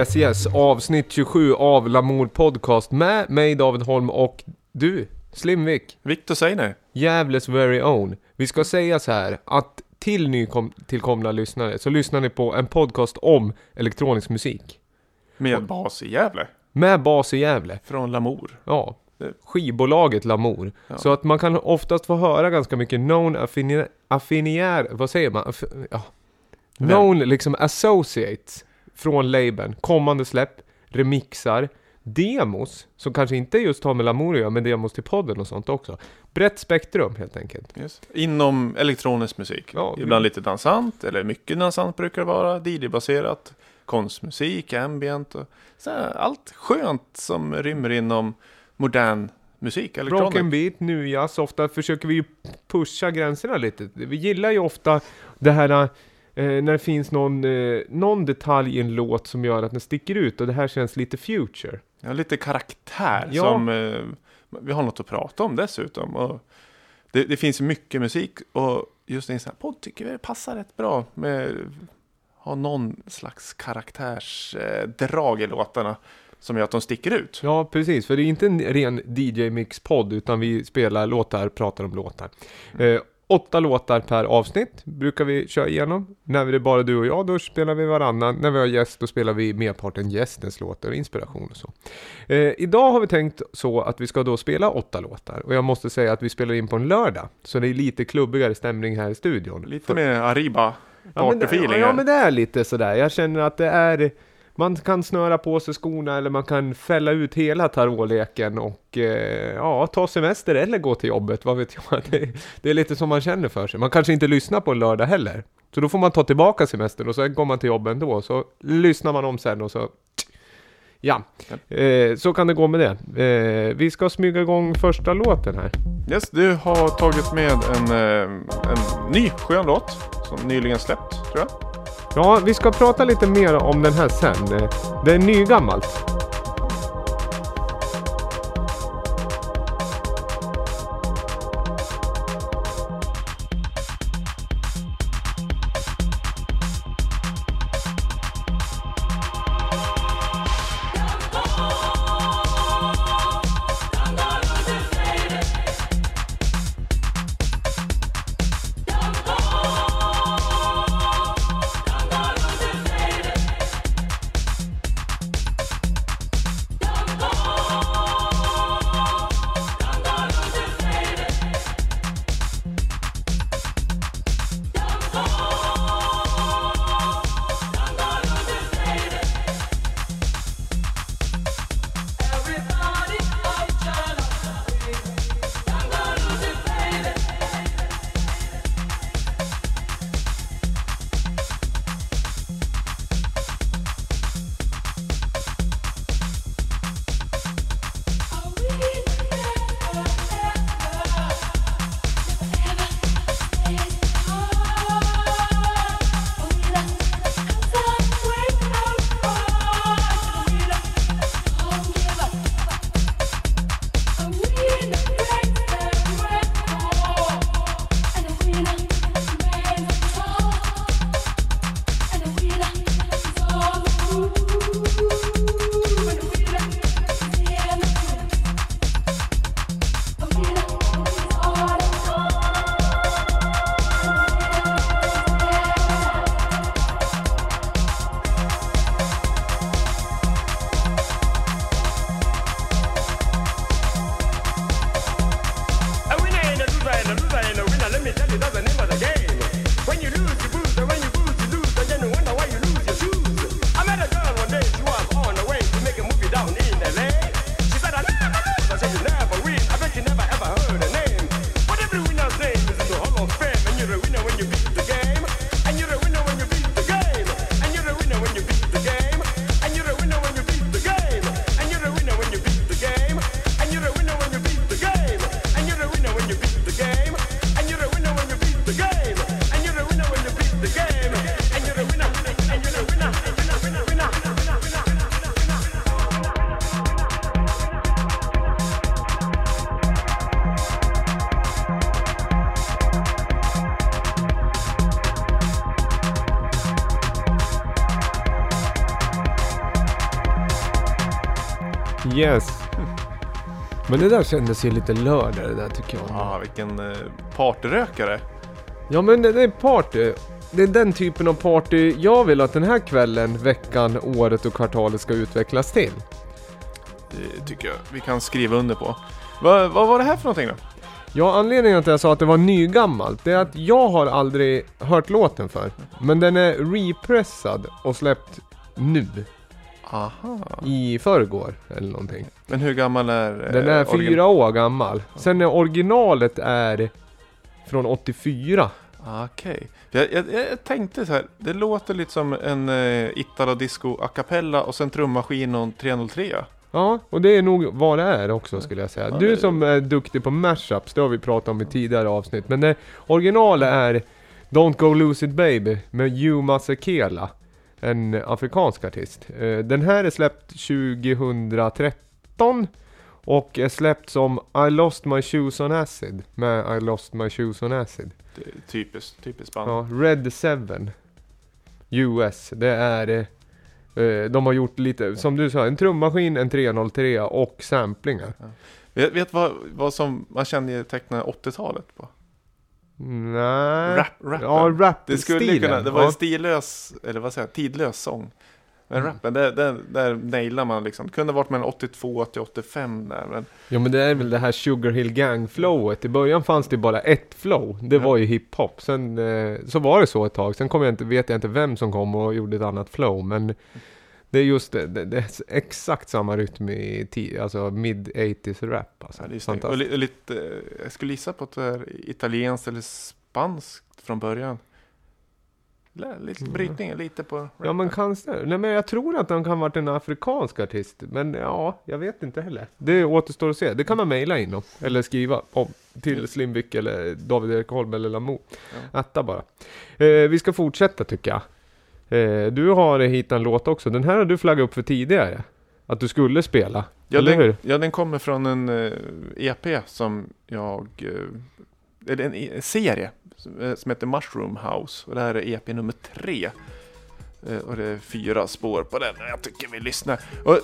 yes yes, avsnitt 27 av Lamour Podcast med mig David Holm och du, Slimvik, Victor Seine. Gävles very own. Vi ska säga så här att till nytillkomna lyssnare så lyssnar ni på en podcast om elektronisk musik. Med bas i Gävle. Med bas i Gävle. Från Lamour. Ja, skivbolaget Lamour. Ja. Så att man kan oftast få höra ganska mycket known affini- affiniär, vad säger man? Aff, ja. Known liksom associates från labeln, kommande släpp, remixar, demos, som kanske inte just har med Lamour att göra, men demos till podden och sånt också. Brett spektrum helt enkelt. Yes. Inom elektronisk musik. Ja, Ibland lite dansant, eller mycket dansant brukar det vara. DJ-baserat. Konstmusik, ambient och allt skönt som rymmer inom modern musik. Elektronik. beat, nu jazz, ofta försöker vi ju pusha gränserna lite. Vi gillar ju ofta det här eh, när det finns någon, eh, någon detalj i en låt som gör att den sticker ut och det här känns lite future. Ja, lite karaktär Ja. som eh, vi har något att prata om dessutom. Och det, det finns mycket musik och just i en sån här podd tycker vi det passar rätt bra med ha någon slags karaktärsdrag eh, i låtarna som gör att de sticker ut. Ja, precis. För det är inte en ren DJ-mix-podd, utan vi spelar låtar, pratar om låtar. Eh, åtta låtar per avsnitt brukar vi köra igenom. När det är bara du och jag, då spelar vi varannan. När vi har gäst, då spelar vi merparten gästens låtar och inspiration och så. Eh, idag har vi tänkt så att vi ska då spela åtta låtar. Och jag måste säga att vi spelar in på en lördag. Så det är lite klubbigare stämning här i studion. Lite För- mer Arriba Ja men, ja här. men det är lite sådär. Jag känner att det är man kan snöra på sig skorna eller man kan fälla ut hela tarotleken och eh, ja, ta semester eller gå till jobbet, vad vet jag. Det, det är lite som man känner för sig. Man kanske inte lyssnar på en lördag heller. Så då får man ta tillbaka semestern och så går man till jobbet ändå. Så lyssnar man om sen och så Ja, eh, så kan det gå med det. Eh, vi ska smyga igång första låten här. Yes, du har tagit med en, eh, en ny skön låt som nyligen släppt, tror jag. Ja, vi ska prata lite mer om den här sen. Det är nygammalt. Yes. Men det där kändes ju lite lördag det där tycker jag. Ja, vilken eh, partyrökare. Ja men det, det är party. Det är den typen av party jag vill att den här kvällen, veckan, året och kvartalet ska utvecklas till. Det tycker jag vi kan skriva under på. Va, vad var det här för någonting då? Ja, anledningen till att jag sa att det var nygammalt, det är att jag har aldrig hört låten för. Men den är repressad och släppt nu, Aha. i förrgår eller någonting. Men hur gammal är eh, Den är origin- fyra år gammal. Sen är originalet är från 84. Ah, Okej. Jag, jag, jag tänkte så här, det låter lite som en eh, Italo Disco a cappella och sen trummaskin och en 303. Ja, och det är nog vad det är också skulle jag säga. Du som är duktig på mashups, det har vi pratat om i tidigare avsnitt. Men det originalet är Don't Go Lose It Baby med Yuma Sekela. En afrikansk artist. Eh, Den här är släppt 2013 och är släppt som I Lost My Shoes On Acid med I Lost My Shoes On Acid. Typiskt, typiskt band. Ja, Red 7 US, det är eh, eh, De har gjort lite, som du sa, en trummaskin, en 303 och samplingar. Vet, vet vad, vad som man kände teckna 80-talet på? Nej. Rap, rappen. Ja, rap det skulle stilen. kunna, det var ja. en stillös, eller vad säger jag, tidlös sång. Men Mm. rappen, där, där, där nailar man liksom. Det kunde varit mellan 82 till 85 där. Men Ja men det är väl det här Sugar Hill Gang flowet. I början fanns det bara ett flow. Det Ja. var ju hiphop. Sen eh, så var det så ett tag. Sen kom jag inte, vet jag inte vem som kom och gjorde ett annat flow. Men det är just det, det, det är exakt samma rytm i ti, alltså mid 80s rap. Alltså. ja, det är. Och Fantastiskt. li, lite, eh, jag skulle gissa på att det är italienskt eller spanskt från början. Lite Mm. brytning, lite på Ja men kanske. Nej men jag tror att han kan ha varit en afrikansk artist. Men ja, jag vet inte heller. Det återstår att se. Det kan man mejla in om. Eller skriva om. Till Slimvik eller David Erik Holm eller Lamo. Ja. Ätta bara. Eh, vi ska fortsätta tycker jag. Eh, du har hittat en låt också. Den här har du flaggat upp för tidigare. Att du skulle spela. Ja eller den, hur? ja, den kommer från en eh, EP som jag... eh, eller en e- serie som, eh, som heter Mushroom House. Och det här är EP nummer tre. Och det är fyra spår på den. Jag tycker vi lyssnar. Och,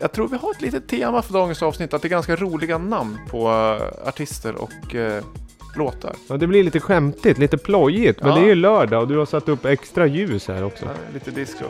jag tror vi har ett litet tema för dagens avsnitt. Att det är ganska roliga namn på artister och låtar. Ja, det blir lite skämtigt, lite plojigt. Men Ja. det är ju lördag och du har satt upp extra ljus här också. Ja, lite disco.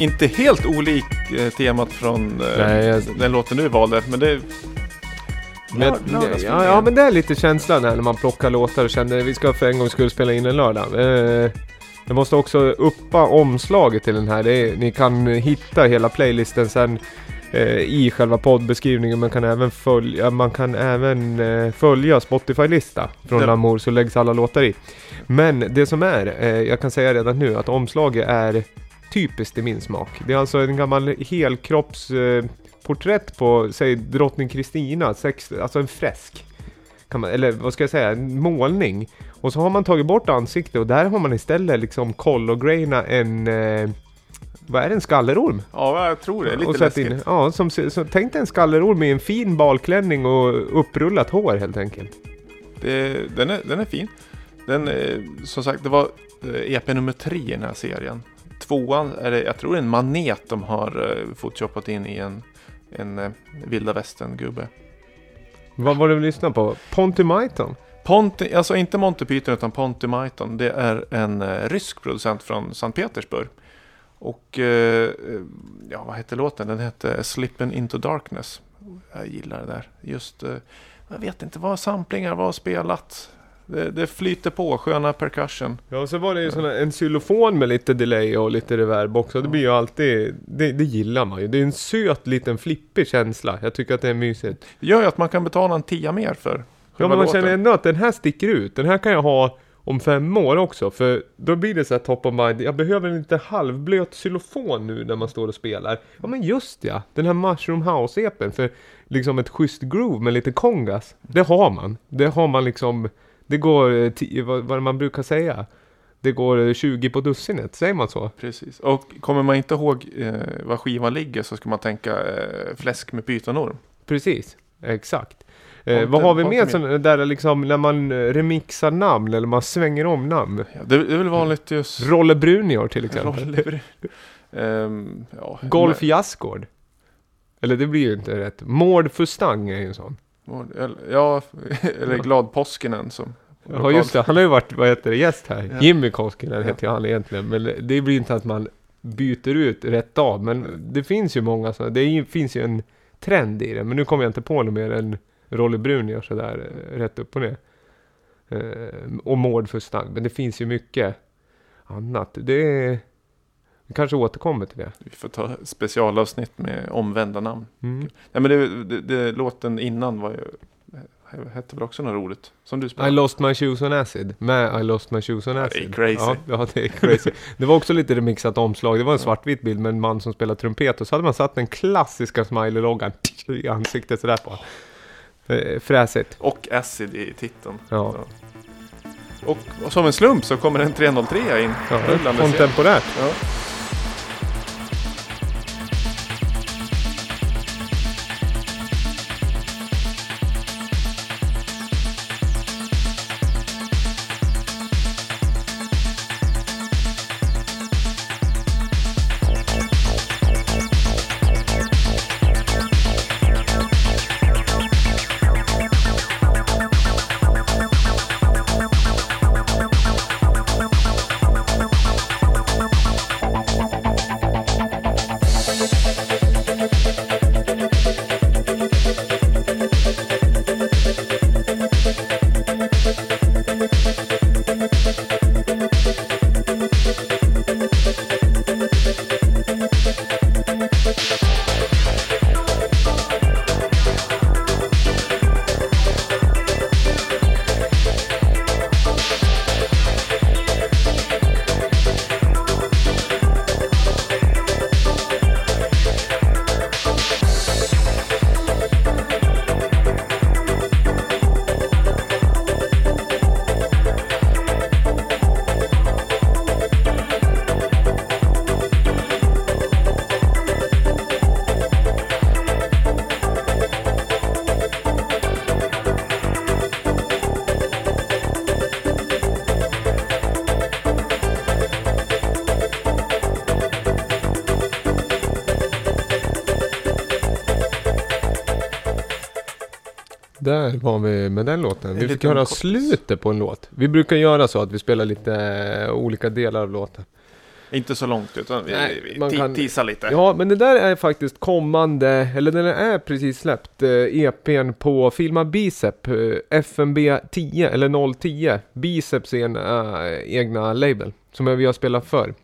Inte helt olik eh, temat från eh, Nej, jag- den låten du valde. Men det Lör- lördagsfilm ja, ja men det är lite känslan här när man plockar låtar och känner vi ska för en gång skulle spela in en lördag. Eh, Jag måste också uppa omslaget till den här. Det är, ni kan hitta hela playlisten sen eh, i själva poddbeskrivningen. Man kan även följa, man kan även eh, följa Spotify-lista från Lamour så läggs alla låtar i. Men det som är, eh, jag kan säga redan nu att omslaget är typiskt i min smak. Det är alltså en gammal helkropps eh, på, säg drottning Kristina, sex, alltså en fresk. Man, eller vad ska jag säga, en målning. Och så har man tagit bort ansiktet och där har man istället liksom colorgraina en, eh, vad är det, en skallerorm? Ja, jag tror det. Lite läskigt. in, ja, som, så, tänk dig en skallerorm med en fin balklänning och upprullat hår helt enkelt. Det, den, är, den är fin. Den, eh, som sagt, det var eh, EP nummer tre i den här serien. Tvåan är det, jag tror det är en manet de har eh, photoshopat in i en, en eh, vilda västern-gubbe. Vad var det vi lyssnade på? Ponty Myton? Ponty, alltså inte Monty Python utan Ponty Myton. Det är en eh, rysk producent från Sankt Petersburg. Och eh, eh, ja, vad hette låten? Den hette Slippin' Into Darkness. Jag gillar det där. Just, eh, jag vet inte vad samplingar var spelat. Det, det flyter på, sköna percussion. Ja, och så var det ju såna, en xylofon med lite delay och lite reverb också. Det blir ju alltid, det, det gillar man ju. Det är en söt liten flippig känsla. Jag tycker att det är mysigt. Det gör ju att man kan betala en tia mer för Ja, men man låten. känner ändå att den här sticker ut. Den här kan jag ha om fem år också. För då blir det så här top of mind. Jag behöver en lite halvblöt xylofon nu när man står och spelar. Ja men just ja, den här Mushroom House-epen. För liksom ett schysst groove med lite kongas. Det har man. Det har man liksom. Det går, eh, ti- vad, vad man brukar säga. Det går eh, 20 på dussinet, säger man så? Precis. Och kommer man inte ihåg eh, var skivan ligger så ska man tänka eh, fläsk med pytonorm. Precis, exakt. Eh, vad har vi mer med. sån där liksom när man eh, remixar namn eller man svänger om namn? Ja, det, det är väl vanligt just... Rolle Brunior till exempel. Roller. Ehm, ja, Golf Jazzgård. Eller det blir ju inte rätt. Mård Fustang är ju en sån. Ja, eller Glad Påskinen som... Ja just det, han har ju varit, vad heter det, gäst här. Ja. Jimmy Koskinen Ja. heter ju han egentligen. Men det blir inte att man byter ut rätt av. Men det finns ju många sådana. Det finns ju en trend i det. Men nu kommer jag inte på något mer än Rolle Brunior sådär eh, rätt upp och ner. Eh, och Mård Fustang. Men det finns ju mycket annat. Det är... Vi kanske återkommer till det. Vi får ta specialavsnitt med omvända namn. Mm. Nej men det, det, det, låten innan var ju... eh, Hette väl också något roligt? Som du I spelade? lost my shoes on acid. Med I lost my shoes on Ja, det är acid. crazy. Ja, ja, det är crazy. Det var också lite remixat omslag. Det var en svartvit bild med en man som spelar trumpet. Och så hade man satt den klassiska smiley-loggan i ansiktet sådär på. Fräsigt. Och Acid i titeln. Ja. Och, och som en slump så kommer en 303 in. Ja, kontemporärt. Ja. Där var vi med den låten. En Vi fick höra kort- slutet på en låt. Vi brukar göra så att vi spelar lite eh, olika delar av låten. Inte så långt utan vi, Nej, vi kan- teasar lite. Ja, men det där är faktiskt kommande, eller den är precis släppt, eh, EPn på Filma Bicep, eh, FMB 10 eller 010. Biceps är en eh, egna label. som vi har spelat för.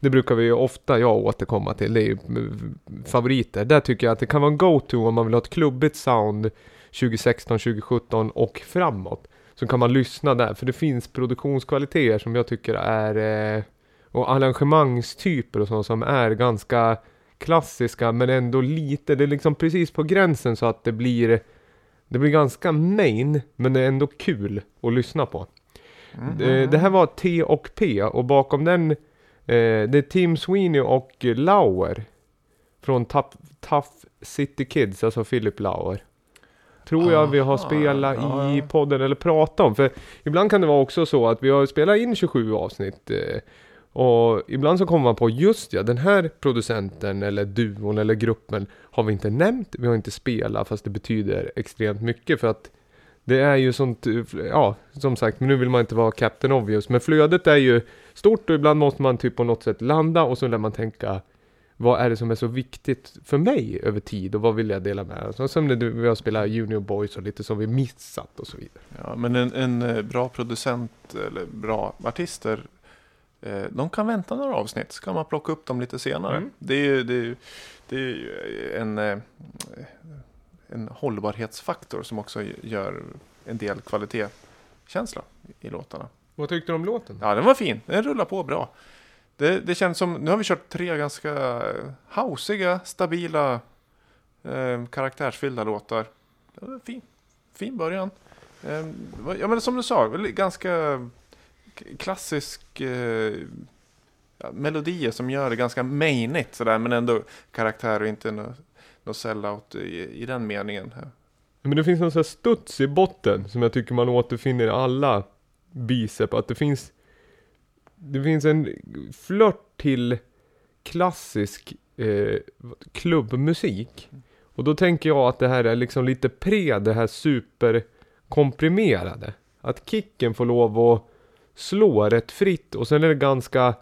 Det brukar vi ju ofta, jag återkomma till, det är ju mm, favoriter. Där tycker jag att det kan vara en go-to om man vill ha ett klubbigt sound 2016, 2017 och framåt. Så kan man lyssna där, för det finns produktionskvaliteter som jag tycker är, eh, och arrangemangstyper och sånt som är ganska klassiska men ändå lite, det är liksom precis på gränsen så att det blir det blir ganska main, men det är ändå kul att lyssna på. Mm. Det, det här var T och P och bakom den eh, det är Tim Sweeney och Lauer. Från Tough, Tough City Kids, alltså Philip Lauer. Tror jag vi har spelat i podden eller pratat om. För ibland kan det vara också så att vi har spelat in 27 avsnitt. Eh, och ibland så kommer man på just ja, den här producenten eller duon eller gruppen har vi inte nämnt, vi har inte spelat fast det betyder extremt mycket för att det är ju sånt, eh, ja som sagt, nu vill man inte vara Captain Obvious, men flödet är ju stort och ibland måste man typ på något sätt landa och så lär man tänka vad är det som är så viktigt för mig över tid och vad vill jag dela med? Så som när vi har spelat Junior Boys och lite som vi missat och så vidare. Ja, men en, en eh, bra producent eller bra artister eh, de kan vänta några avsnitt, så kan man plocka upp dem lite senare. Mm. Det är ju det är, det är ju en, eh, en hållbarhetsfaktor som också gör en del kvalitetskänsla i låtarna. Vad tyckte du om låten? Ja, den var fin. Den rullar på bra. Det, det känns som, nu har vi kört tre ganska eh, hausiga, stabila, eh, karaktärsfyllda låtar. Fin, fin början. Eh, ja, men som du sa, ganska klassisk eh, ja, melodier som gör det ganska mainigt sådär, men ändå karaktär och inte något no sellout i, i den meningen. Men det finns någon sån här studs i botten som jag tycker man återfinner i alla bicep. Att det finns det finns en flört till klassisk eh, klubbmusik. Och då tänker jag att det här är liksom lite pre det här superkomprimerade. Att kicken får lov att slå rätt fritt och sen är det ganska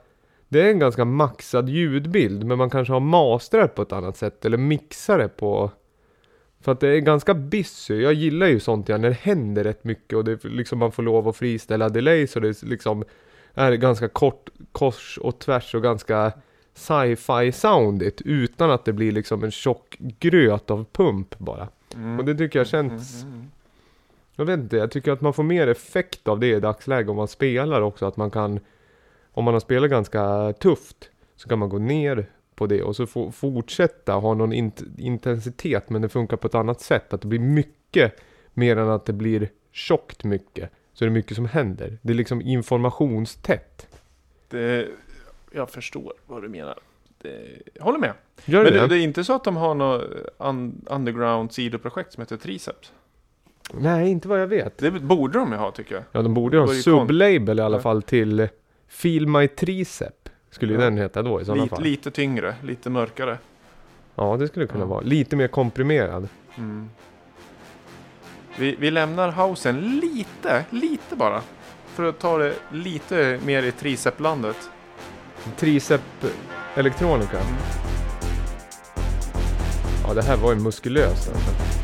det är en ganska maxad ljudbild men man kanske har mastrat på ett annat sätt eller mixar det på för att det är ganska busy. Jag gillar ju sånt ja, när det händer rätt mycket och det liksom man får lov att friställa delays och det är liksom är ganska kort kors och tvärs och ganska sci-fi soundigt utan att det blir liksom en tjock gröt av pump bara. Mm. Och det tycker jag känns Mm, mm, jag vet inte, jag tycker att man får mer effekt av det i dagsläget om man spelar också. Att man kan, om man har spelat ganska tufft, så kan man gå ner på det och så få, fortsätta ha någon int- intensitet, men det funkar på ett annat sätt. Att det blir mycket mer än att det blir tjockt mycket. Så det är mycket som händer. Det är liksom informationstätt. Det, jag förstår vad du menar. Det, jag håller med. Gör Men det det, det? det är inte så att de har något un, underground sidoprojekt som heter Triceps? Nej, inte vad jag vet. Det borde de ju ha tycker jag. Ja, de borde ju ha Det en sublabel i alla fall till Feel My Tricep. Skulle ju Ja. den heta då i sådana Lite, fall. lite tyngre, lite mörkare. Ja, det skulle kunna Ja. vara. Lite mer komprimerad. Mm. Vi, vi lämnar housen lite, lite bara. För att ta det lite mer i triceplandet. Tricep Electronica. Ja, det här var ju muskulöst alltså.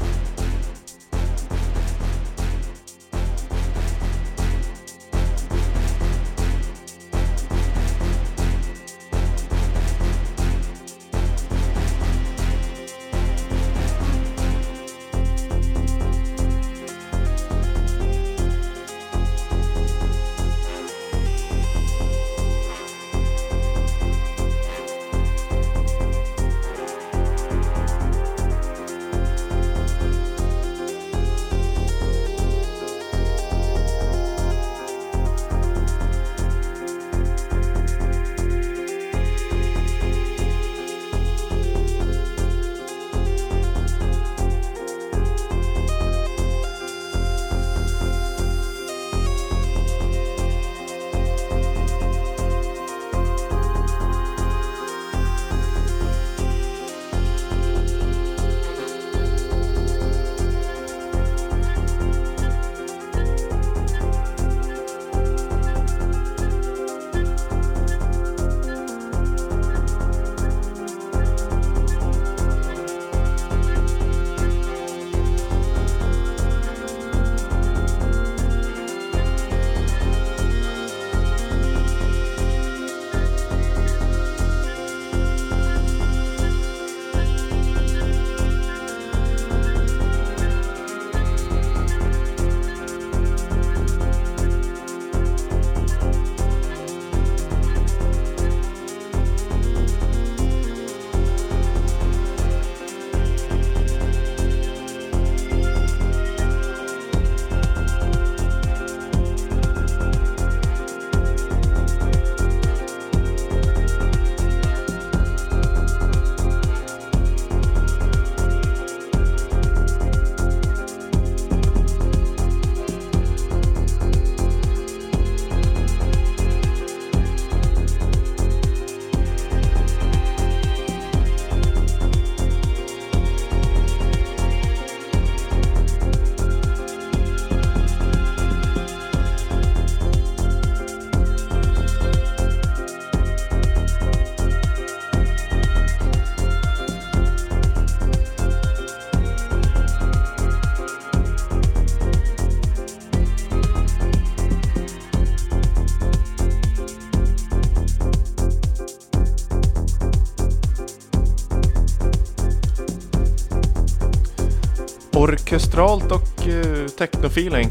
Orkestralt och uh, technofeeling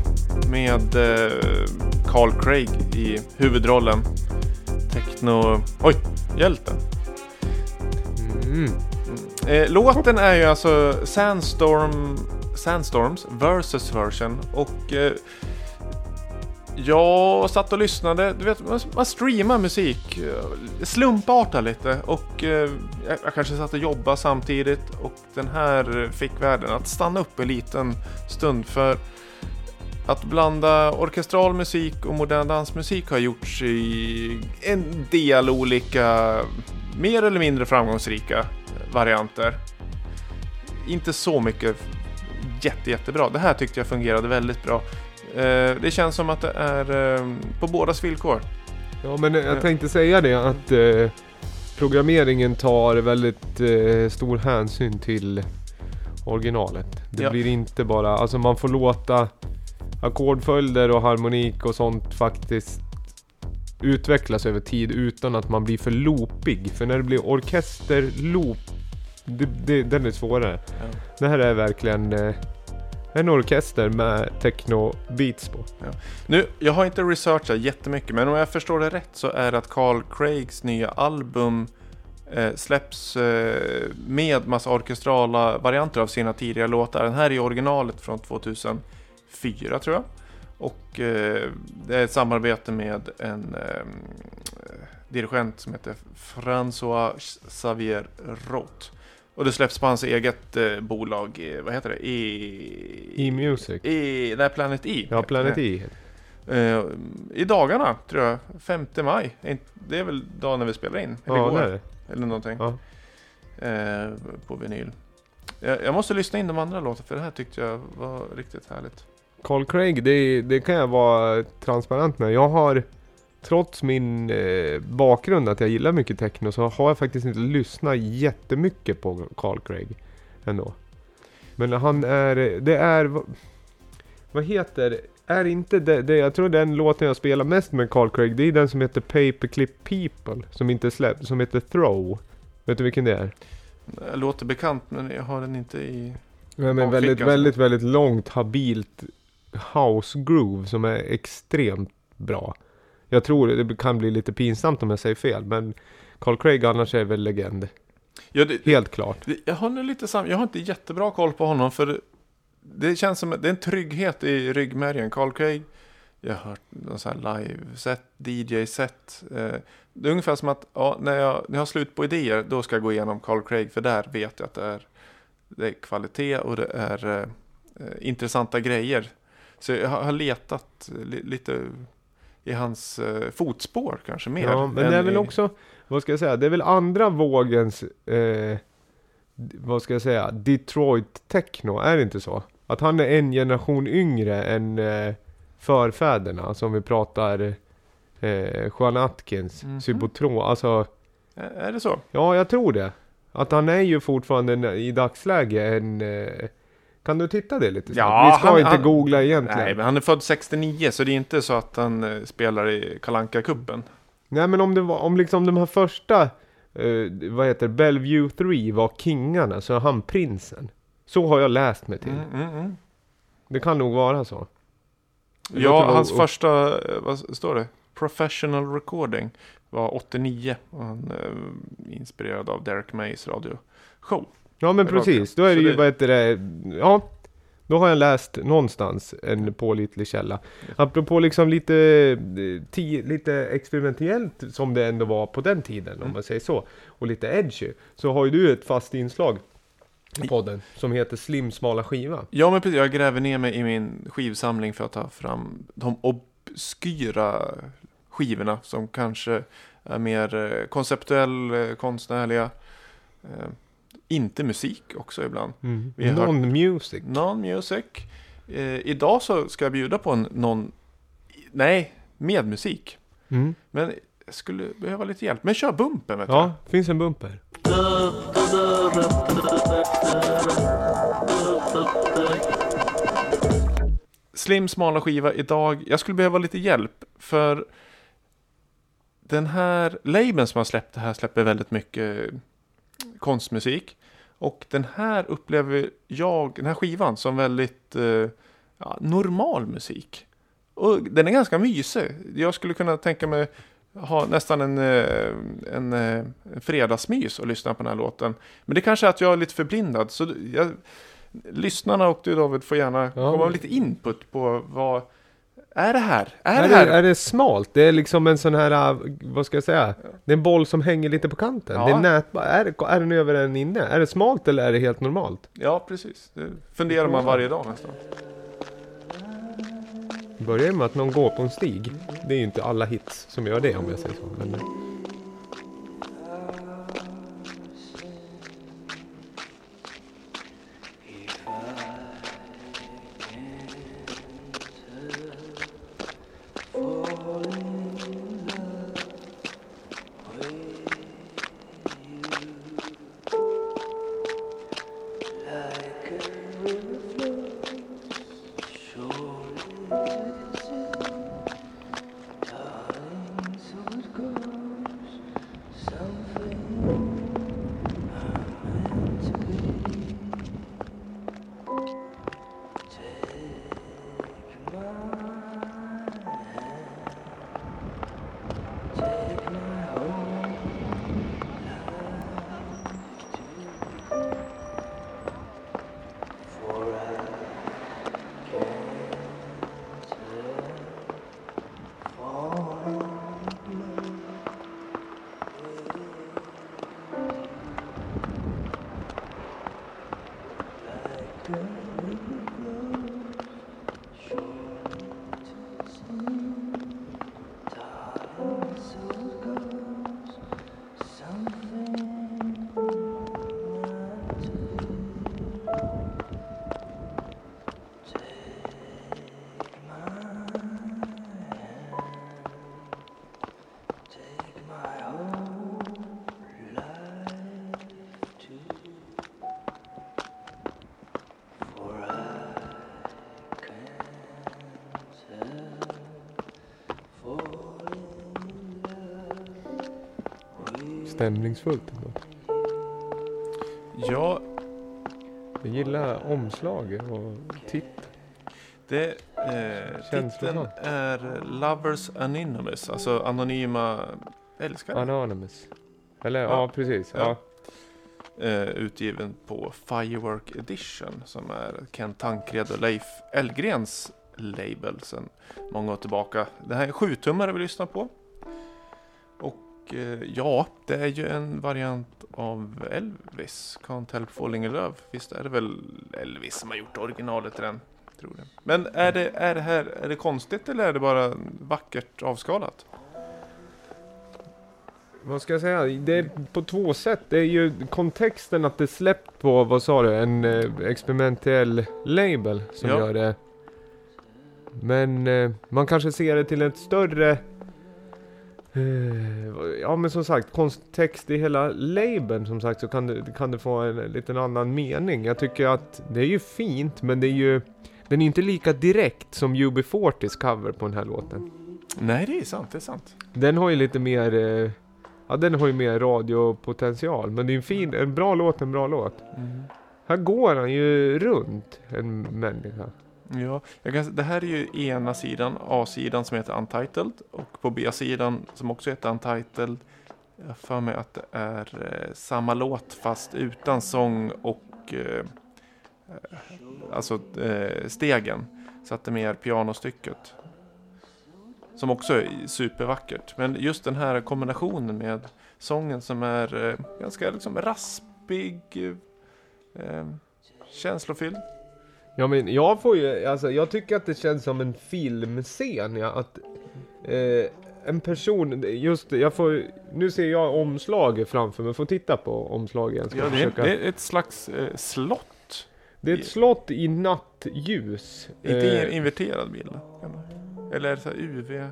med eh, Carl Craig i huvudrollen. Techno... Oj! Hjälten. Mm. Eh, låten är ju alltså Sandstorm, Sandstorms versus version och eh, jag satt och lyssnade, du vet man, streamar musik, slumpartat slumpartar lite och eh, jag, jag kanske satt och jobbade samtidigt och den här fick världen att stanna upp en liten stund för att blanda orkestral musik och modern dansmusik har gjorts i en del olika mer eller mindre framgångsrika varianter. Inte så mycket jätte, jättebra. Det här tyckte jag fungerade väldigt bra. Eh, det känns som att det är eh, på bådas villkor. Ja men jag tänkte säga det att eh, programmeringen tar väldigt eh, stor hänsyn till originalet. Det Ja. blir inte bara, alltså man får låta ackordföljder och harmonik och sånt faktiskt utvecklas över tid utan att man blir för loopig. För när det blir orkesterloop, det, det, den är svårare. Det här är verkligen eh, en orkester med techno-beats på. Nu, jag har inte researchat jättemycket, men om jag förstår det rätt så är det att Carl Craigs nya album eh, släpps eh, med massa orkestrala varianter av sina tidigare låtar. Den här är originalet från 2004 tror jag. Och eh, det är ett samarbete med en eh, dirigent som heter François Xavier Roth. Och det släpps på hans eget eh, bolag, vad heter det? E... E-music. E... Nej, Planet E. Ja, Planet E. Eh, I dagarna, tror jag. 5 maj. Det är väl dagen när vi spelar in? Eller Ja, igår, det. Eller någonting. Ja. Eh, på vinyl. Jag, jag måste lyssna in de andra låtarna för det här tyckte jag var riktigt härligt. Carl Craig, det, det kan jag vara transparent med. Jag har, trots min eh, bakgrund att jag gillar mycket techno, så har jag faktiskt inte lyssnat jättemycket på Carl Craig ändå. Men han är, det är, vad- heter, är inte det, det, jag tror den låten jag spelar mest med Carl Craig, det är den som heter Paperclip People, som inte släppt, som heter Throw. Vet du vilken det är? Det låter bekant men jag har den inte i... Ja, men väldigt, som- väldigt, väldigt långt, habilt house groove som är extremt bra. Jag tror det kan bli lite pinsamt om jag säger fel, men Carl Craig annars är väl legend. Ja, det, Helt klart. det, jag har nu lite sam... Jag har inte jättebra koll på honom för det känns som det är en trygghet i ryggmärgen. Carl Craig, jag har hört någon sån här live-set, DJ-set. Eh, det är ungefär som att ja, när, jag, när jag har slut på idéer, då ska jag gå igenom Carl Craig för där vet jag att det är, det är kvalitet och det är eh, intressanta grejer. Så jag har letat li, lite i hans eh, fotspår kanske mer. Ja, men det är väl i- också, vad ska jag säga, det är väl andra vågens, eh, vad ska jag säga, Detroit techno, är det inte så? Att han är en generation yngre än eh, förfäderna, alltså om vi pratar eh, Juan Atkins, Mhm. Subotron, alltså Är det så? Ja, jag tror det. Att han är ju fortfarande i dagsläge en... Eh, kan du titta det lite snabbt? Ja, Vi ska han- inte han- googla egentligen. Nej, Nej men... men han är född 69 så det är inte så att han eh, spelar i kalanka kuppen om det var, om liksom de här första, eh, vad heter Bellevue 3 var kingarna, så är han prinsen. Så har jag läst mig till. Mm, mm, mm. Det kan nog vara så. Det Ja, hans första, eh, vad står det? Professional recording var 89. Och han eh, inspirerad av Derek Mays radioshow. Ja men precis, då är det ju, vad heter det, ja. Då har jag läst någonstans en pålitlig källa. Apropå liksom lite, eh, ti, lite experimentellt som det ändå var på den tiden om Mm. man säger så. Och lite edgy. Så har ju du ett fast inslag i podden som heter Slim smala skiva. Ja, men precis. Jag gräver ner mig i min skivsamling för att ta fram de obskyra skivorna som kanske är mer eh, konceptuell, eh, konstnärliga. Inte musik också ibland. Hört- Non-music. Non-music. Eh, idag så ska jag bjuda på en non... Nej, med musik. Mm. Men jag skulle behöva lite hjälp. Men kör bumpen vet du. Ja, finns en bumper. Slim smala skiva idag. Jag skulle behöva lite hjälp. För den här labeln som har släppt det här släpper väldigt mycket konstmusik. Och den här upplever jag, den här skivan, som väldigt eh, ja, normal musik. Och den är ganska mysig. Jag skulle kunna tänka mig ha nästan en, eh, en, eh, en fredagsmys och lyssna på den här låten. Men det kanske är att jag är lite förblindad. Så jag, lyssnarna och du David får gärna Ja, komma med lite input på vad är det här? Är, Är det det, här? är det smalt? Det är liksom en sån här, äh, vad ska jag säga? Det är en boll som hänger lite på kanten. Ja. Det är nätbar. Är, det- är den över den inne? Är det smalt eller är det helt normalt? Ja, precis. Det funderar man varje dag nästan. Börjar med att någon går på en stig. Det är ju inte alla hits som gör det om jag säger så. Men, stämningsfullt ändå. Ja, Jag gillar omslaget och titeln. det, eh, titeln är Lovers Anonymous, alltså anonyma älskare. Anonymous. Eller ja, Ja. precis. Ja. Ja. eh, utgiven på Firework Edition som är Kent Tankred och Leif Elgrens label sedan många år tillbaka. Det här är en sjutummare vi lyssnar på. Eh, ja, det är ju en variant av Elvis, Can't Help Falling In Love. Visst är det väl Elvis som har gjort originalet till den? Tror det. Men är det, är det här är det konstigt eller är det bara vackert avskalat? Vad ska jag säga? Det är på två sätt. Det är ju kontexten att det släppt på, vad sa du, en eh, experimentell label som Ja. gör det. Men eh, man kanske ser det till ett större... Eh, ja men som sagt, kontext i hela labeln som sagt så kan det, kan det få en liten annan mening. Jag tycker att det är ju fint men det är ju... Den är inte lika direkt som UB40s cover på den här låten. Nej, det är sant, det är sant. Den har ju lite mer, eh, ja den har ju mer radiopotential. Men det är en fin, en bra låt, en bra låt. Här går han ju runt, en människa. Ja, jag kan, det här är ju ena sidan, A-sidan som heter Untitled och på B-sidan som också heter Untitled. Jag har för mig att det är eh, samma låt fast utan sång och eh, eh, alltså eh, stegen. Så att det är mer pianostycket. Som också är supervackert. Men just den här kombinationen med sången som är eh, ganska liksom raspig, eh, eh känslofylld. Ja men jag får ju, alltså jag tycker att det känns som en filmscen ja, att eh, en person, just jag får, nu ser jag omslaget framför mig, får titta på omslaget Ja, det, är, försöka- det är ett slags eh, slott. det är ett slott i nattljus. Inte Eh, en inverterad bild. kan man- Eller så UV.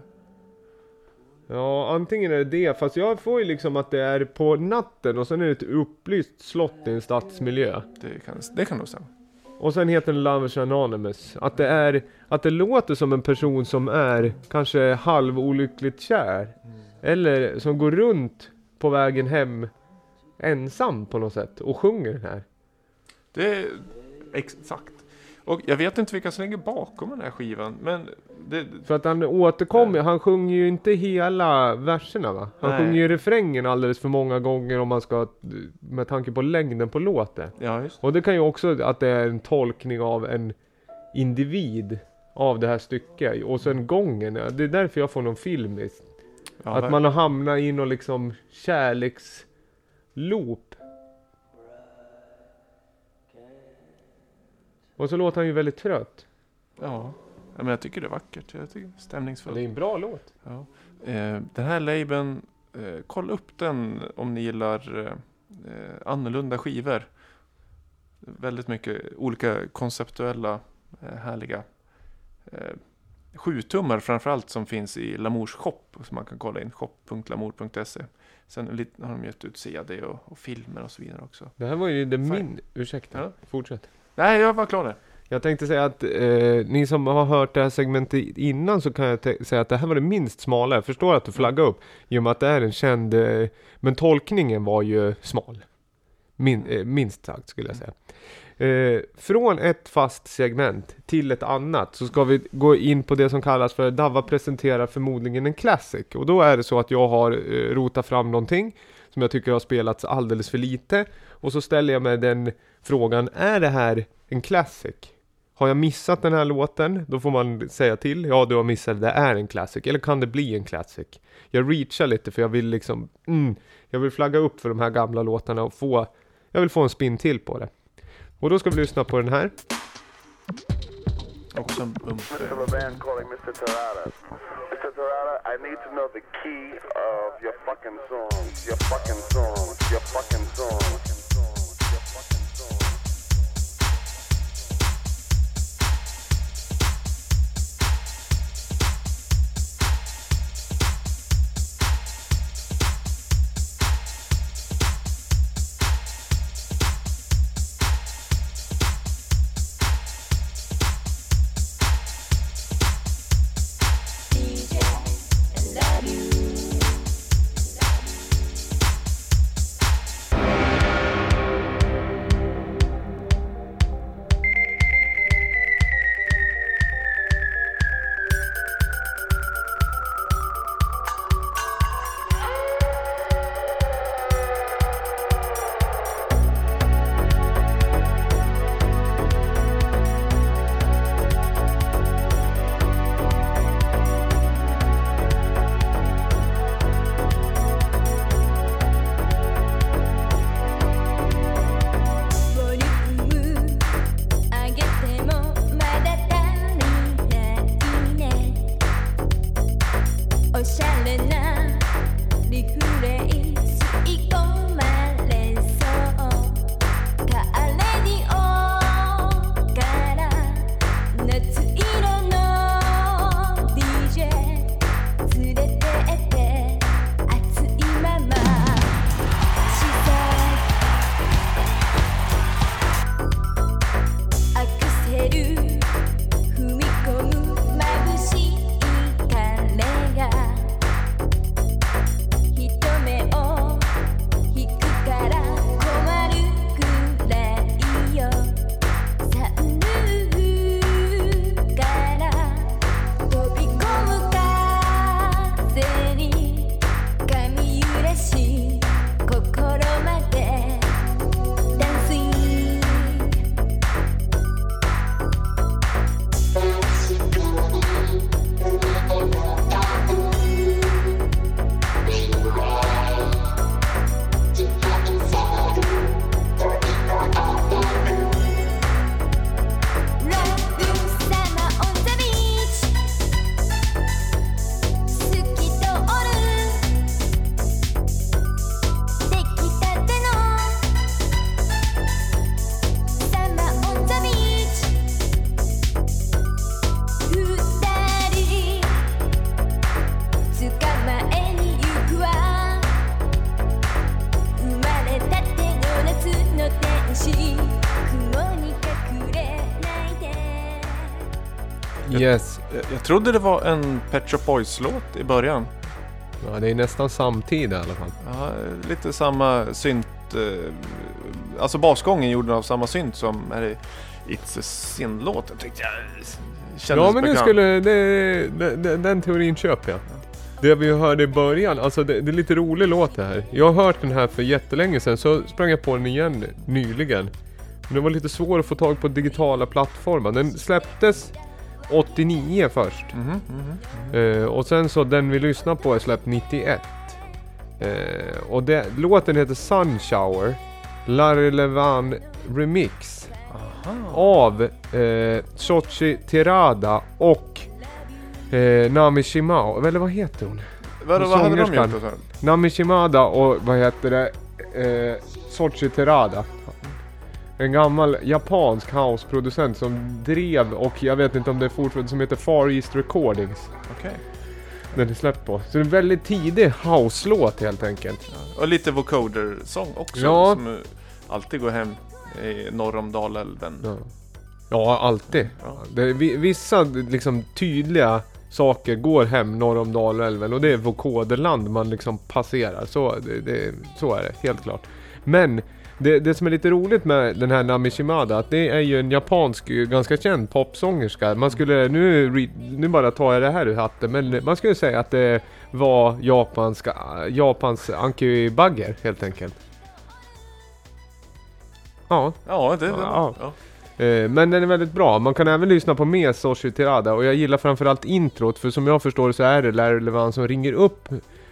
Ja, antingen är det det, fast jag får ju liksom att det är på natten och sen är det ett upplyst slott i en stadsmiljö. Det kan, det kan nog stämma. Och sen heter den Lovers Anonymous. Att det är, att det låter som en person som är kanske halvolyckligt kär. Eller som går runt på vägen hem ensam på något sätt och sjunger den här. Det är exakt. Och jag vet inte vilka som ligger bakom den här skivan. Men det, För att han återkommer, han sjunger ju inte hela verserna va? Han Nej. sjunger ju refrängen alldeles för många gånger om man ska, med tanke på längden på låten. ja, just Och det kan ju också att det är en tolkning av en individ av det här stycket. Och sen gången, det är därför jag får någon film i. ja, att man har hamnat i någon liksom kärleksloop. Och så låter han ju väldigt trött. Ja. men jag tycker det är vackert. Jag tycker det är stämningsfullt. det är en bra låt. Ja. Eh, den här labeln, eh, kolla upp den om ni gillar eh, annorlunda skivor. Väldigt mycket olika konceptuella, eh, härliga eh, sjutummar framförallt som finns i Lamours shop. Som man kan kolla in, shop.lamour.se. Sen har de gett ut CD och, och filmer och så vidare också. Det här var ju det min... Ursäkta, Ja. fortsätt. Nej, jag var klar där. Jag tänkte säga att eh, ni som har hört det här segmentet innan så kan jag säga att det här var det minst smala. Jag förstår att du flaggar upp i och med att det är en känd, eh, men tolkningen var ju smal. Min, eh, minst sagt skulle jag säga. Eh, från ett fast segment till ett annat så ska vi gå in på det som kallas för Dava presenterar förmodligen en classic. Och då är det så att jag har eh, rotat fram någonting som jag tycker har spelats alldeles för lite. Och så ställer jag mig den frågan, är det här en classic? Har jag missat den här låten, då får man säga till. Ja, du har missat, det är en classic. Eller kan det bli en classic? Jag reachar lite för jag vill liksom, mm, jag vill flagga upp för de här gamla låtarna och få, jag vill få en spin till på det. Och då ska vi lyssna på den här. Också en I need to know the key of your fucking songs. Your fucking songs. Your fucking songs. Trodde det var en Pet Shop Boys-låt i början. Ja, det är nästan samtid i alla fall. Ja, lite samma synt, eh, alltså basgången gjord av samma synt som är det It's a Sin-låten tyckte jag kändes Ja men nu bekant. skulle, det, det, det, den teorin köper jag. Det vi hörde i början, alltså det, det är lite rolig låt det här. Jag har hört den här för jättelänge sedan, så sprang jag på den igen nyligen. Men det var lite svår att få tag på digitala plattformar. Den släpptes 89 först. Mhm, mhm. Eh, och sen så den vi lyssnar på är släppt 91. Eh, och det, låten heter Sun Shower. Larry Levan Remix. Av eh, Sochi Tirada och eh, Nami Shimao. Eller vad heter hon? Vad, vad hade de gjort? Nami Shimada och vad heter det? Eh, Sochi Terada. En gammal japansk houseproducent som drev och jag vet inte om det är fortfarande som heter Far East Recordings. Okej. Den är släppt på. Så det är en väldigt tidig house-låt helt enkelt. Och lite vocoder-sång också. Ja. Som eh, alltid går hem i norr om Dalälven. Ja, ja alltid. Ja. Det vissa liksom tydliga saker går hem norr om Dalälven och det är vokoderland man liksom passerar. Så, det, det, så är det, helt klart. Men det, det som är lite roligt med den här Nami Shimada, att det är ju en japansk, ganska känd popsångerska. Man skulle, nu, nu bara tar jag det här ur hatten, men man skulle säga att det var japanska, Japans Anki Bagger helt enkelt. Ja, Ja, det... det Ja. ja. Eh, Men den är väldigt bra. Man kan även lyssna på mer Soshi Terada och jag gillar framförallt introt för som jag förstår så är det Larry Levan som ringer upp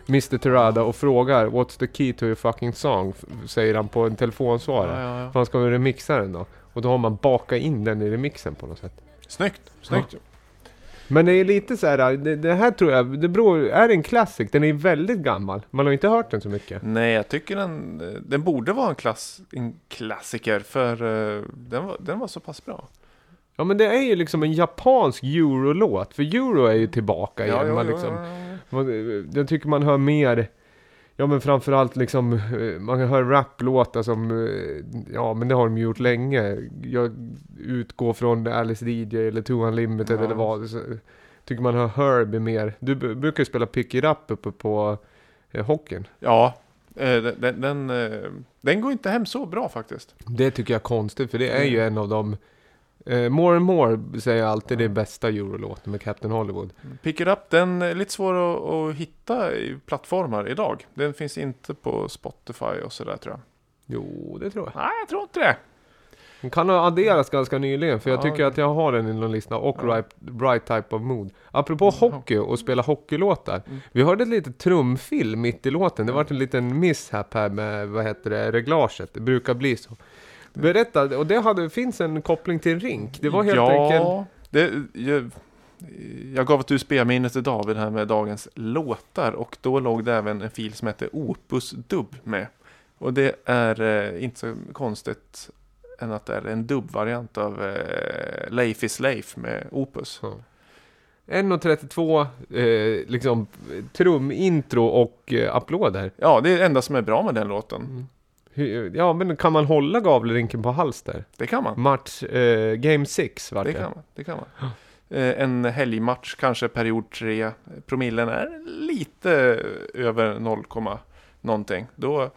Mr Terada och frågar What's the key to your fucking song? Säger han på en telefonsvarare. Ja, ja, ja. För han ska väl remixa den då. Och då har man bakat in den i remixen på något sätt. Snyggt, snyggt. Men det är lite så här, det, det här tror jag, det beror, är en classic, den är väldigt gammal. Man har inte hört den så mycket. Nej, jag tycker den, den borde vara en, klass, en klassiker för eh, den, var, den var så pass bra. Ja men det är ju liksom en japansk eurolåt, för euro är ju tillbaka igen. man liksom, ja. Jag tycker man hör mer, ja men framförallt liksom, eh, man hör raplåtar som, eh, ja men det har de gjort länge. Jag utgår från Alice DJ eller Two Unlimited Ja. eller vad. Så, tycker man hör Herbie mer. Du brukar ju spela Pick It Up uppe på eh, hockeyn. Ja, eh, den, den, den, den går inte hem så bra faktiskt. Det tycker jag är konstigt för det är ju Mm. en av de eh, More and More säger jag alltid det bästa eurolåten med Captain Hollywood. Pick It Up, den är lite svår att, att hitta i plattformar idag. Den finns inte på Spotify och sådär tror jag. Jo, det tror jag. Nej, jag tror inte det. Den kan ha adderats ganska nyligen för jag Ja. tycker att jag har den i någon lista och Ja. right, right Type of Mood. Apropå hockey och spela hockeylåtar. Mm. Vi hörde ett litet trumfil mitt i låten. Det var en liten mishap här med, vad heter det, reglaget. Det brukar bli så. Berätta, och det hade, finns en koppling till en rink. Det var helt ja, enkelt... Det, jag, jag gav ett USB-minne till David här med dagens låtar och då låg det även en fil som heter Opus Dub med. Och det är eh, inte så konstigt än att det är en dubbvariant av eh, Leif is Leif med Opus. 1.32, eh, liksom trumintro och eh, applåder. Ja, det är det enda som är bra med den låten. Hur- Ja, men kan man hålla Gavlerinken på hals där? Det kan man. Match, eh, game 6 vart Det det. kan man. Det kan man. Eh, En helgmatch, kanske period 3. Promillen är lite över 0, någonting. Då,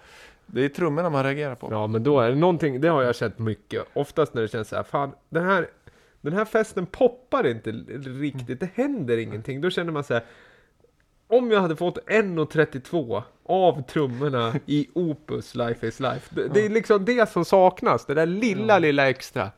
det är trummorna man reagerar på. Ja men då är det någonting, det har jag sett mycket. Oftast när det känns så här, fan den här, den här festen poppar inte riktigt, det händer ingenting. Då känner man så här, om jag hade fått 1.32 av trummorna i Opus Life is Life. Det, det är liksom det som saknas, det där lilla, lilla extra.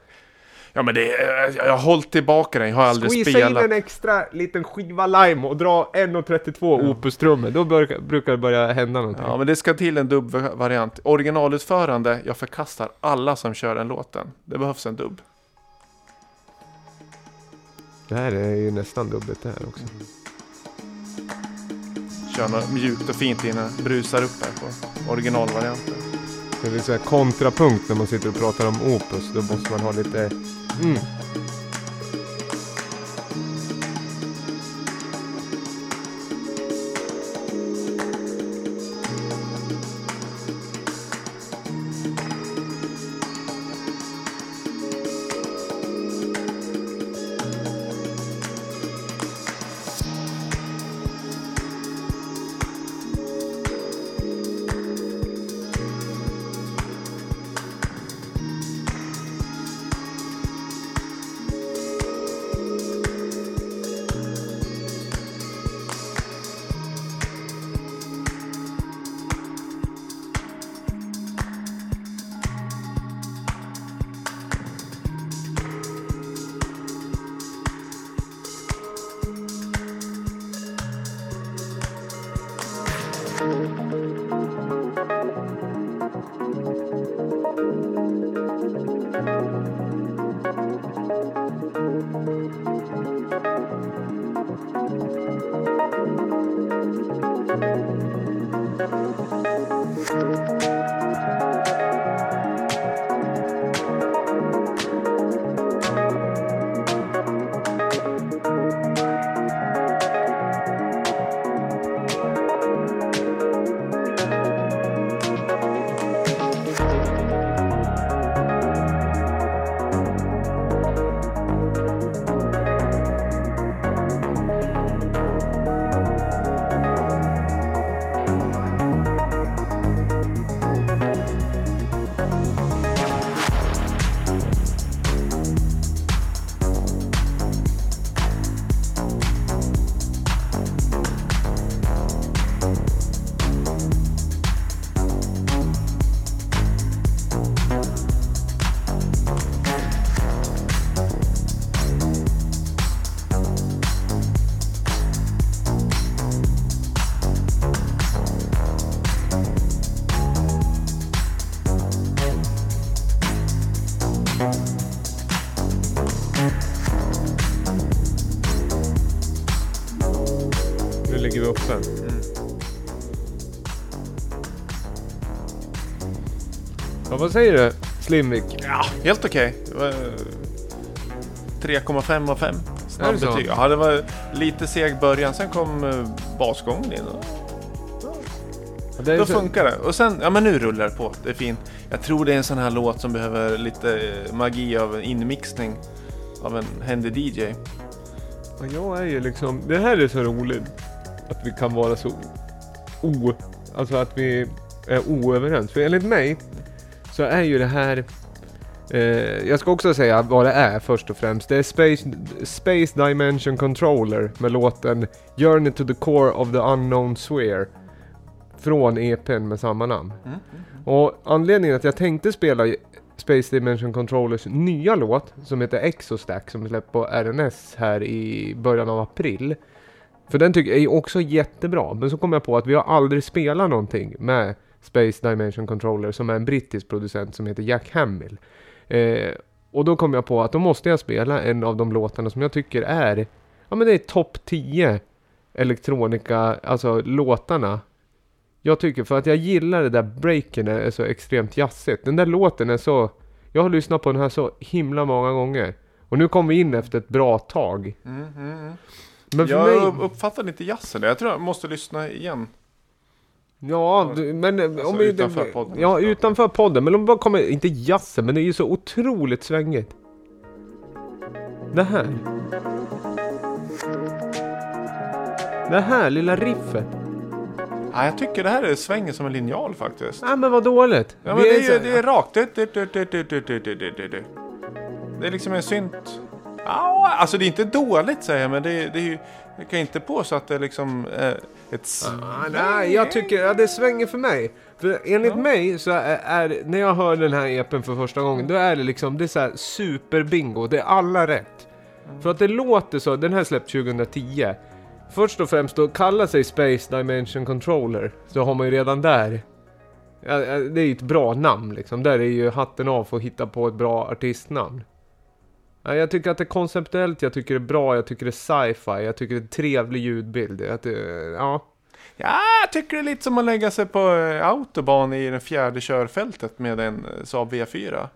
Ja men det är, jag har hållit tillbaka den, jag har aldrig Squeeza in spelat. en extra liten skiva lime och dra 1.32 Opus-trummor, då bör, brukar det börja hända någonting. Ja men det ska till en dubbvariant. Originalutförande, jag förkastar alla som kör den låten. Det behövs en dubb. Det här är ju nästan dubbelt det här också. Kör något mjukt och fint innan det brusar upp här på originalvarianten. Det är så kontrapunkt när man sitter och pratar om Opus. Då måste man ha lite... Mm. Vad säger du, Slimvik? Ja, helt okej. Eh, 3,5 av 5. Är det så? Snabbbetyg. Ja, det var lite seg början. Sen kom eh, basgången in. Och Ja, det då så- funkar det. Och sen, ja men nu rullar det på. Det är fint. Jag tror det är en sån här låt som behöver lite eh, magi av en inmixning. Av en händig DJ. Ja, jag är ju liksom, det här är så roligt. Att vi kan vara så o, alltså att vi är oöverens. För enligt mig så är ju det här, eh, jag ska också säga vad det är först och främst. Det är Space, Space Dimension Controller med låten Journey to the Core of the Unknown Sphere. Från EPn med samma namn. Mm. Och anledningen att jag tänkte spela Space Dimension Controllers nya låt som heter Exostack som släpps på RNS här i början av april. För den tycker jag är också jättebra. Men så kom jag på att vi har aldrig spelat någonting med Space Dimension Controller som är en brittisk producent som heter Jack Hamill. Eh, och då kom jag på att då måste jag spela en av de låtarna som jag tycker är, ja men det är topp 10 elektronika, alltså låtarna jag tycker för att jag gillar det där breaken är så extremt jazzigt. Den där låten är så... Jag har lyssnat på den här så himla många gånger. Och nu kom vi in efter ett bra tag. Mm, mm, mm. Men för Jag mig... uppfattar inte jazzen. Jag tror jag måste lyssna igen. Ja, alltså, du, men eh, alltså, om utanför podden. Ja, utanför podden. Men om bara kommer, inte jazzen, men det är ju så otroligt svängigt. Det här. Det här lilla riffet. Ja, jag tycker det här är svänger som en linjal faktiskt. Ja, men vad dåligt. Ja, men det, är, det är, det är rakt. Det är liksom en synt Ja, alltså det är inte dåligt säger jag, men det, det är ju... Jag kan inte påstå att det är liksom eh, ett Ah, nej, jag tycker att det svänger för mig. För enligt mig så är, är, när jag hör den här EPn för första gången, då är det liksom, det är så här superbingo. Det är alla rätt. För att det låter så, den här släppt 2010. Först och främst att kalla sig Space Dimension Controller, så har man ju redan där. Ja, ja, det är ju ett bra namn liksom. Där är ju hatten av för att hitta på ett bra artistnamn. Ja, jag tycker att det är konceptuellt, jag tycker det är bra, jag tycker det är sci-fi, jag tycker det är en trevlig ljudbild. Det, ja. Ja, jag tycker det är lite som att lägga sig på eh, autobahn i det fjärde körfältet med en eh, Saab V4.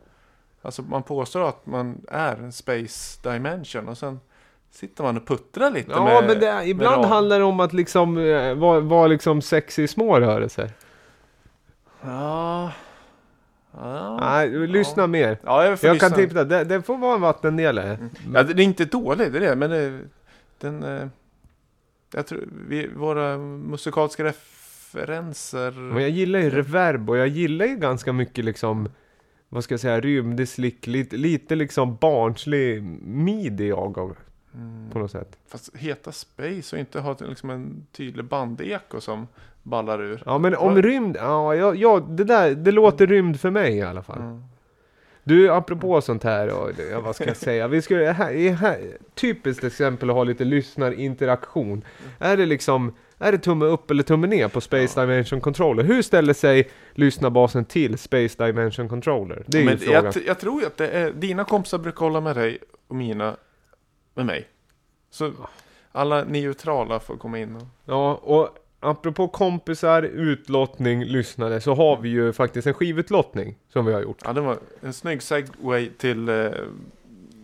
Alltså man påstår att man är en Space Dimension och sen sitter man och puttrar lite Ja, med men det, med ibland ram. handlar det om att liksom eh, vara vara liksom sexy i små rörelser. Ja. Ja. Nej, lyssna mer. Ja, jag Jag kan tipsa, det, det får vara en vattendelare. Ja, det är inte dåligt, det är det, men det, den... eh, Jag tror, vi, våra musikaliska referenser... Men jag gillar ju reverb och jag gillar ju ganska mycket liksom, vad ska jag säga, rymdig, slick, lite, lite liksom barnslig midi jag av, Mm. på något sätt. Fast heta Space och inte ha liksom en tydlig bandeko som ballar ur. Ja men om rymd, ja, ja, ja det där, det låter rymd för mig i alla fall. Mm. Du, apropå sånt här och ja, vad ska jag säga? Vi skulle, här, här, typiskt exempel att ha lite lyssnarinteraktion. Är det liksom, är det tumme upp eller tumme ner på Space Dimension Controller? Hur ställer sig lyssnarbasen till Space Dimension Controller? Det är ju Men frågan. jag, jag tror ju att det är, dina kompisar brukar hålla med dig och mina med mig. Så alla neutrala får komma in och... Ja, och apropå kompisar, utlottning, lyssnare, så har vi ju faktiskt en skivutlottning som vi har gjort. Ja, det var en snygg segway till eh,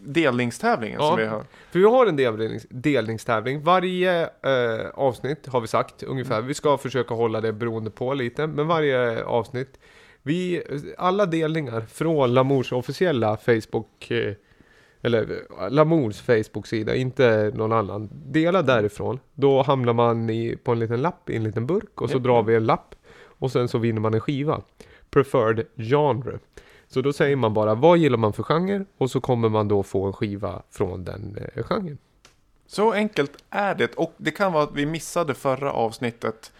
delningstävlingen Ja. som vi har. För vi har en delnings, delningstävling. Varje eh, avsnitt har vi sagt ungefär. Vi ska försöka hålla det beroende på lite. Men varje avsnitt. Vi, alla delningar från Lamours officiella Facebook. Eh, eller Lamours Facebook-sida, inte någon annan. Dela därifrån. Då hamnar man i, på en liten lapp i en liten burk. Och så Japp. drar vi en lapp. Och sen så vinner man en skiva. Preferred genre. Så då säger man bara vad gillar man för genre och så kommer man då få en skiva från den eh, genren. Så enkelt är det. Och det kan vara att vi missade förra avsnittet.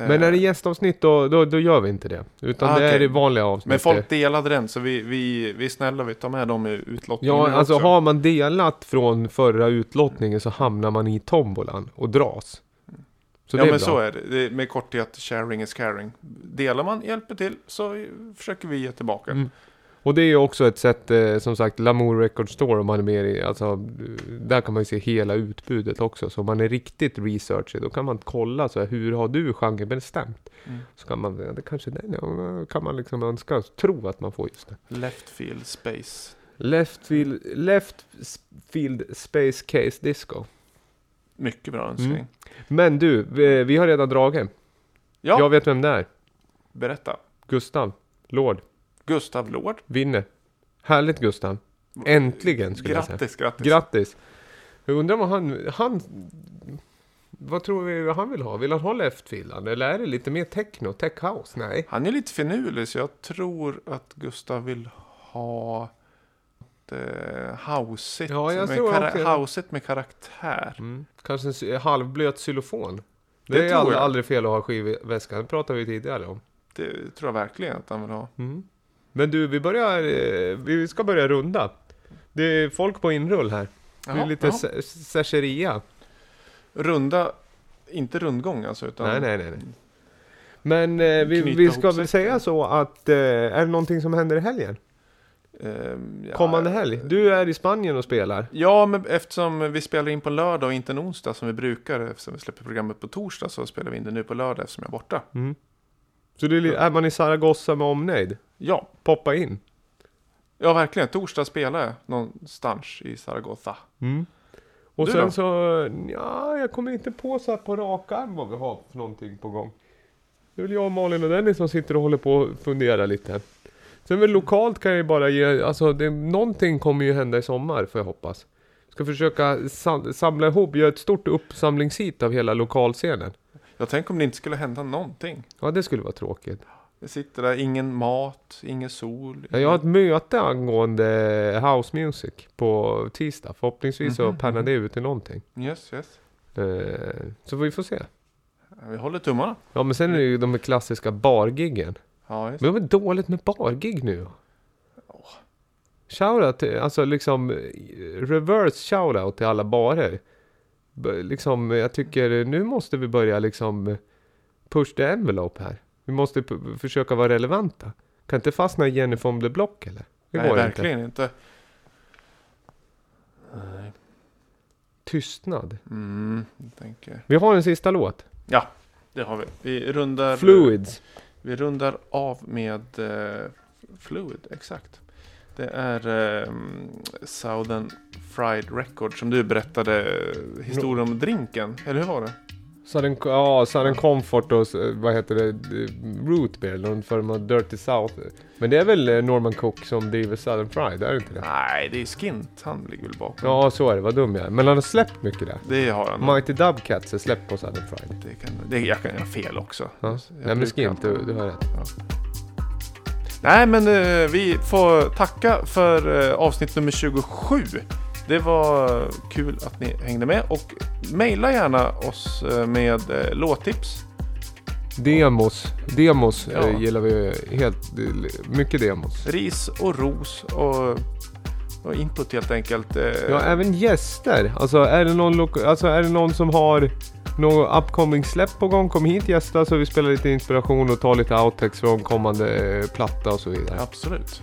Eh, Men när det är gästavsnitt då, då, då gör vi inte det. Utan Ah, det är okej. det vanliga avsnittet. Men folk delade den så vi, vi, vi är snälla, vi tar med dem i utlottningen Ja, alltså också. har man delat från förra utlottningen så hamnar man i tombolan och dras. Så ja det är men bra. så är det. det är med korthet, sharing is caring. Delar man, hjälper till, så försöker vi ge tillbaka. Mm. Och det är ju också ett sätt, eh, som sagt, Lamour Record Store om man är med i, alltså, där kan man ju se hela utbudet också. Så om man är riktigt researchig, då kan man kolla så här, hur har du genre bestämt? Mm. Så kan man, ja, det kanske den, ja, kan man liksom önska, tro att man får just det. Left field space. Left field, left field space case disco. Mycket bra önskning. Mm. Men du, vi, vi har redan dragit. Ja, Jag vet vem det är. berätta. Gustav, Lord, Gustav Lord. vinner. Härligt Gustav. Äntligen skulle jag säga. Grattis, grattis. Grattis! Jag undrar vad han, han... Vad tror vi han vill ha? Vill han ha leftfield eller är det lite mer techno, tech house? Nej. Han är lite finurlig så jag tror att Gustav vill ha det houseigt, Ja, jag med, tror kara- med karaktär. Mm. Kanske en halvblöt xylofon. Det, Det är aldrig, aldrig fel att ha skivväska, det pratade vi tidigare om. Det tror jag verkligen att han vill ha. Mm. Men du, vi börjar, eh, vi ska börja runda. Det är folk på inrull här. det är Jaha, lite jaha. sä- särscheria. Runda, inte rundgång alltså utan Nej, nej, nej. nej. Men eh, vi, vi ska väl säga så att, eh, är det någonting som händer i helgen? Ehm, ja, Kommande helg? Du är i Spanien och spelar. Ja, men eftersom vi spelar in på lördag och inte en onsdag som vi brukar, eftersom vi släpper programmet på torsdag så spelar vi in det nu på lördag eftersom jag är borta. Mm. Så det är, är man i Zaragoza med omnejd? Ja, Poppa in. ja verkligen. Torsdag spelar jag någonstans i Zaragoza. Och Du sen då? så, ja, jag kommer inte på så här på rak arm vad vi har för någonting på gång. Det är väl jag, och Malin och Dennis som sitter och håller på och funderar lite. Sen väl lokalt kan jag ju bara ge, alltså det, någonting kommer ju hända i sommar får jag hoppas. Ska försöka sam, samla ihop, göra ett stort uppsamlingshit av hela lokalscenen. Jag tänker om det inte skulle hända någonting. Ja, det skulle vara tråkigt. Jag sitter där, ingen mat, ingen sol. Ja, jag har ett möte angående house music på tisdag. Förhoppningsvis så Mhm, pannar mhm. det ut i någonting. Yes, yes. Eh, så vi får se. Vi håller tummarna. Ja men sen är det ju de klassiska bargiggen. Ja, just. Men det var dåligt med bargig nu. Shoutout till, alltså liksom reverse shoutout till alla barer. Liksom, jag tycker nu måste vi börja liksom push the envelope här. Vi måste försöka vara relevanta. Kan inte fastna i Jennifer on the Block eller? Det Nej, går inte. verkligen inte. Nej. Tystnad. Mm, tänker. Vi har en sista låt. Ja, det har vi. Vi rundar, Fluids. Vi rundar av med eh, Fluid, exakt. Det är eh, Southern Fried Record som du berättade eh, historien om drinken. Eller hur var det? Southern, ja, Southern Comfort och vad heter det? Root Beer, någon form av Dirty South. Men det är väl eh, Norman Cook som driver Southern Fried, är det inte det? Nej, det är Skint. Han ligger väl bakom. Ja, så är det. Vad dum jag är. Men han har släppt mycket där. Det har han. Mighty Dubcats är släppt på Southern Fried. Det kan, det, jag kan göra fel också. Ja. Nej men Skint, du, du har rätt. Nej, men eh, vi får tacka för eh, avsnitt nummer 27. Det var kul att ni hängde med och mejla gärna oss eh, med eh, låttips. Demos. Demos Ja. eh, gillar vi helt. Mycket demos. Ris och ros och, och input helt enkelt. Ja, även gäster. Alltså är det någon, alltså, är det någon som har något upcoming släpp på gång? Kom hit gästa så vi spelar lite inspiration och tar lite outtakes från kommande platta och så vidare. Absolut.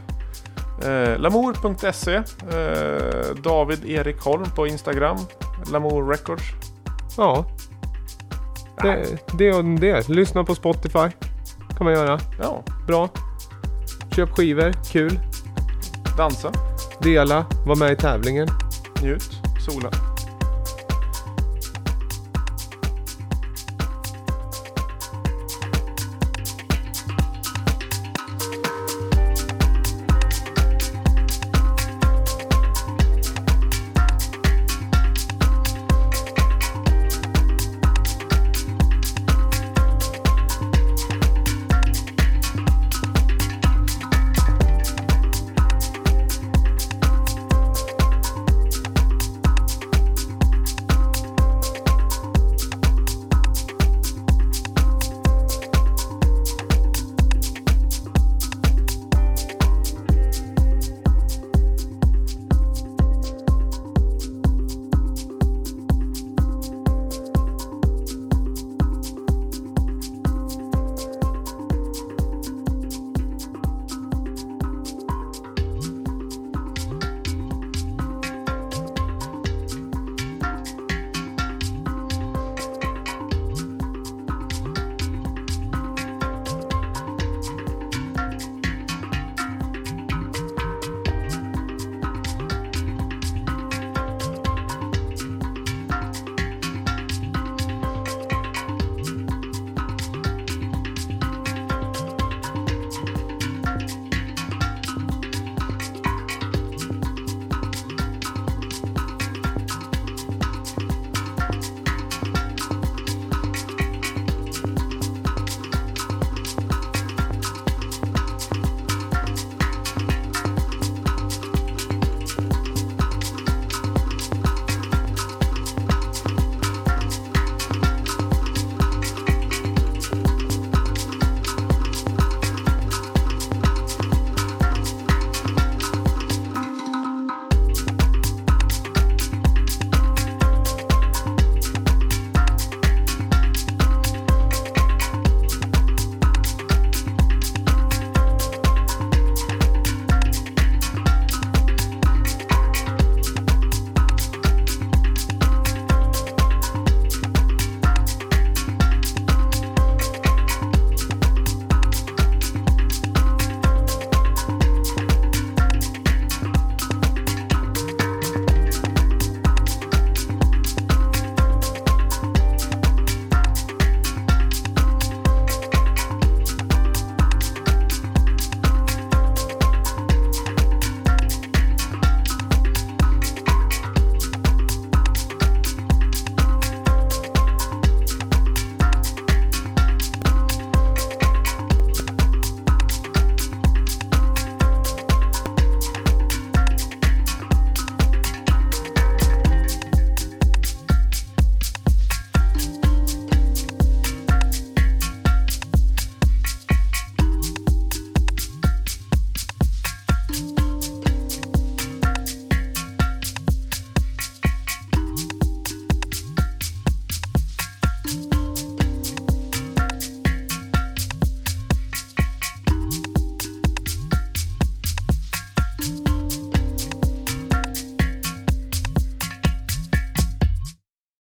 Eh, Lamour.se eh, David Erik Holm på Instagram. Lamour Records. Ja. Det, det och det. Lyssna på Spotify. Kan man göra. Ja, Bra. Köp skivor. Kul. dansa, Dela. Var med i tävlingen. njut, sola.